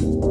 Música